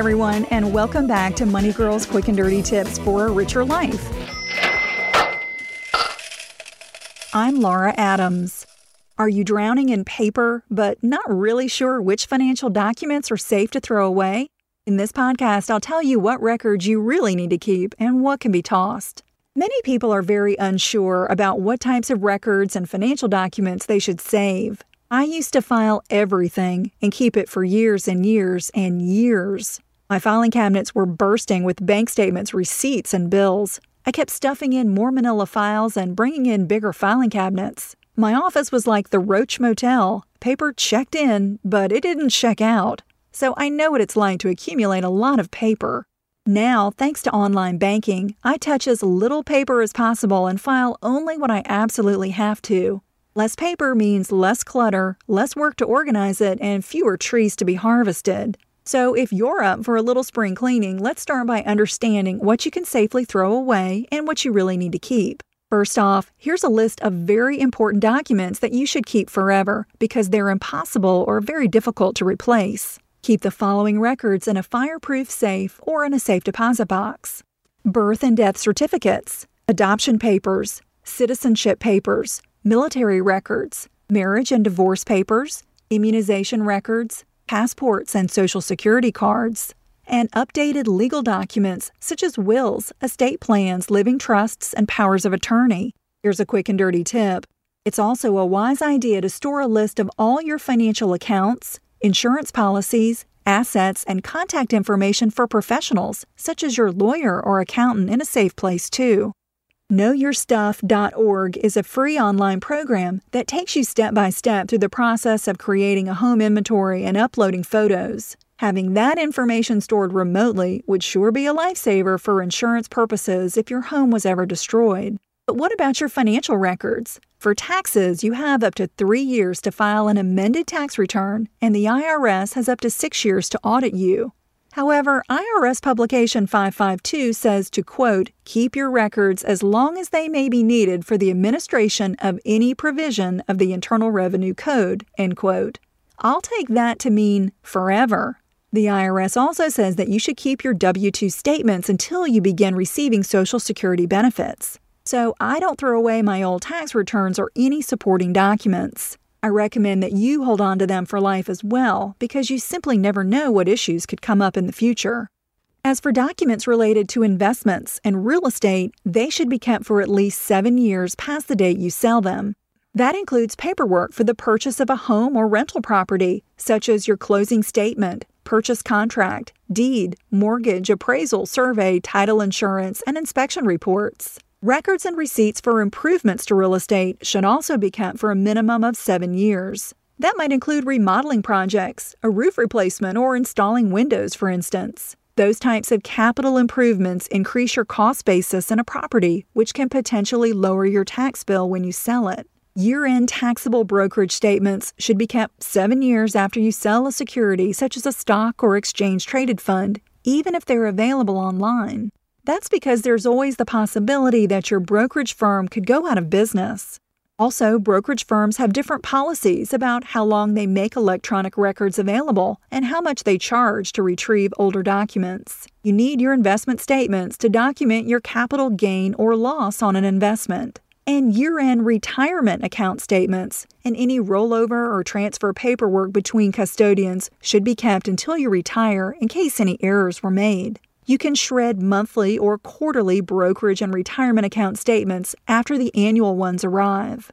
Everyone, and welcome back to Money Girls Quick and Dirty Tips for a Richer Life. I'm Laura Adams. Are you drowning in paper, but not really sure which financial documents are safe to throw away? In this podcast, I'll tell you what records you really need to keep and what can be tossed. Many people are very unsure about what types of records and financial documents they should save. I used to file everything and keep it for years and years and years. My filing cabinets were bursting with bank statements, receipts, and bills. I kept stuffing in more manila files and bringing in bigger filing cabinets. My office was like the Roach Motel. Paper checked in, but it didn't check out. So I know what it's like to accumulate a lot of paper. Now, thanks to online banking, I touch as little paper as possible and file only when I absolutely have to. Less paper means less clutter, less work to organize it, and fewer trees to be harvested. So, if you're up for a little spring cleaning, let's start by understanding what you can safely throw away and what you really need to keep. First off, here's a list of very important documents that you should keep forever because they're impossible or very difficult to replace. Keep the following records in a fireproof safe or in a safe deposit box birth and death certificates, adoption papers, citizenship papers, military records, marriage and divorce papers, immunization records, passports and social security cards, and updated legal documents such as wills, estate plans, living trusts, and powers of attorney. Here's a quick and dirty tip. It's also a wise idea to store a list of all your financial accounts, insurance policies, assets, and contact information for professionals, such as your lawyer or accountant, in a safe place too. KnowYourStuff.org is a free online program that takes you step by step through the process of creating a home inventory and uploading photos. Having that information stored remotely would sure be a lifesaver for insurance purposes if your home was ever destroyed. But what about your financial records? For taxes, you have up to three years to file an amended tax return, and the IRS has up to six years to audit you. However, IRS Publication 552 says to quote, keep your records as long as they may be needed for the administration of any provision of the Internal Revenue Code, end quote. I'll take that to mean forever. The IRS also says that you should keep your W 2 statements until you begin receiving Social Security benefits. So I don't throw away my old tax returns or any supporting documents. I recommend that you hold on to them for life as well because you simply never know what issues could come up in the future. As for documents related to investments and real estate, they should be kept for at least seven years past the date you sell them. That includes paperwork for the purchase of a home or rental property, such as your closing statement, purchase contract, deed, mortgage, appraisal, survey, title insurance, and inspection reports. Records and receipts for improvements to real estate should also be kept for a minimum of seven years. That might include remodeling projects, a roof replacement, or installing windows, for instance. Those types of capital improvements increase your cost basis in a property, which can potentially lower your tax bill when you sell it. Year end taxable brokerage statements should be kept seven years after you sell a security, such as a stock or exchange traded fund, even if they're available online. That's because there's always the possibility that your brokerage firm could go out of business. Also, brokerage firms have different policies about how long they make electronic records available and how much they charge to retrieve older documents. You need your investment statements to document your capital gain or loss on an investment. and year end retirement account statements. And any rollover or transfer paperwork between custodians should be kept until you retire in case any errors were made. You can shred monthly or quarterly brokerage and retirement account statements after the annual ones arrive.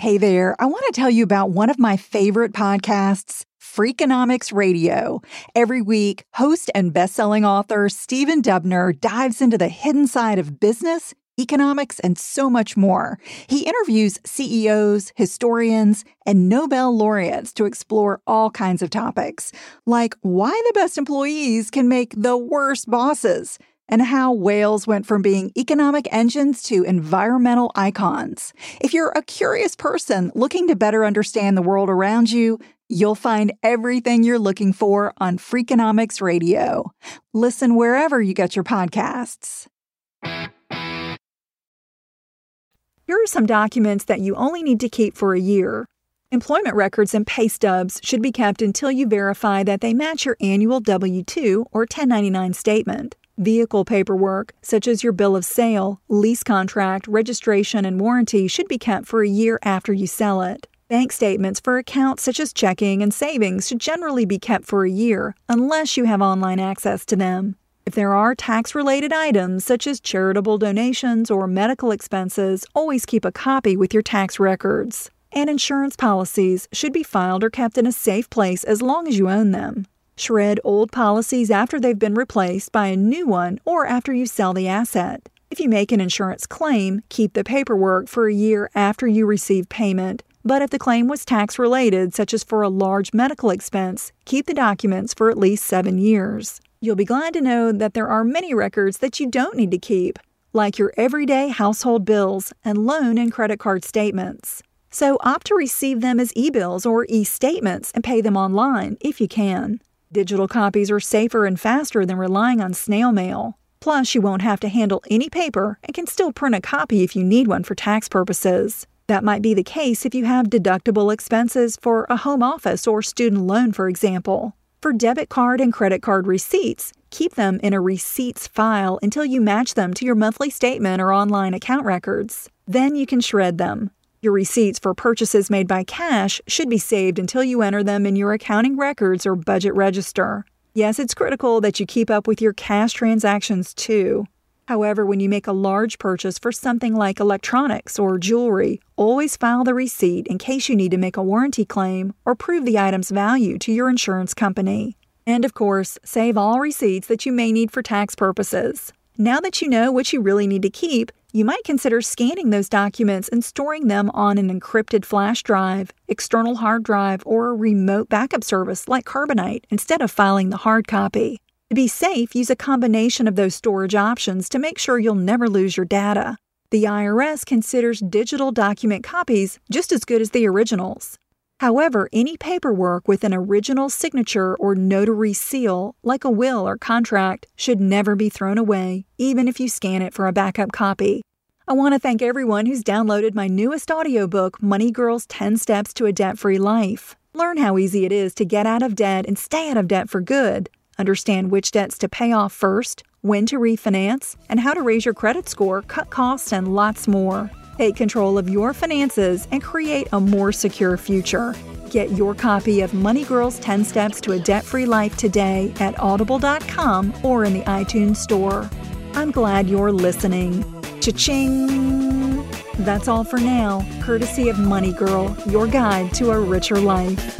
Hey there, I want to tell you about one of my favorite podcasts, Freakonomics Radio. Every week, host and best-selling author Stephen Dubner dives into the hidden side of business, economics, and so much more. He interviews CEOs, historians, and Nobel laureates to explore all kinds of topics, like why the best employees can make the worst bosses and how whales went from being economic engines to environmental icons. If you're a curious person looking to better understand the world around you, you'll find everything you're looking for on Freakonomics Radio. Listen wherever you get your podcasts. Here are some documents that you only need to keep for a year. Employment records and pay stubs should be kept until you verify that they match your annual W 2 or 1099 statement. Vehicle paperwork, such as your bill of sale, lease contract, registration, and warranty, should be kept for a year after you sell it. Bank statements for accounts such as checking and savings should generally be kept for a year, unless you have online access to them. If there are tax related items such as charitable donations or medical expenses, always keep a copy with your tax records. And insurance policies should be filed or kept in a safe place as long as you own them. Shred old policies after they've been replaced by a new one or after you sell the asset. If you make an insurance claim, keep the paperwork for a year after you receive payment. But if the claim was tax related, such as for a large medical expense, keep the documents for at least seven years. You'll be glad to know that there are many records that you don't need to keep, like your everyday household bills and loan and credit card statements. So opt to receive them as e bills or e statements and pay them online if you can. Digital copies are safer and faster than relying on snail mail. Plus, you won't have to handle any paper and can still print a copy if you need one for tax purposes. That might be the case if you have deductible expenses for a home office or student loan, for example. For debit card and credit card receipts, keep them in a receipts file until you match them to your monthly statement or online account records. Then you can shred them. Your receipts for purchases made by cash should be saved until you enter them in your accounting records or budget register. Yes, it's critical that you keep up with your cash transactions too. However, when you make a large purchase for something like electronics or jewelry, always file the receipt in case you need to make a warranty claim or prove the item's value to your insurance company. And of course, save all receipts that you may need for tax purposes. Now that you know what you really need to keep, you might consider scanning those documents and storing them on an encrypted flash drive, external hard drive, or a remote backup service like Carbonite instead of filing the hard copy. To be safe, use a combination of those storage options to make sure you'll never lose your data. The IRS considers digital document copies just as good as the originals. However, any paperwork with an original signature or notary seal, like a will or contract, should never be thrown away, even if you scan it for a backup copy. I want to thank everyone who's downloaded my newest audiobook, Money Girl's 10 Steps to a Debt Free Life. Learn how easy it is to get out of debt and stay out of debt for good. Understand which debts to pay off first, when to refinance, and how to raise your credit score, cut costs, and lots more. Take control of your finances and create a more secure future. Get your copy of Money Girl's 10 Steps to a Debt Free Life today at audible.com or in the iTunes Store. I'm glad you're listening. Cha-ching! That's all for now, courtesy of Money Girl, your guide to a richer life.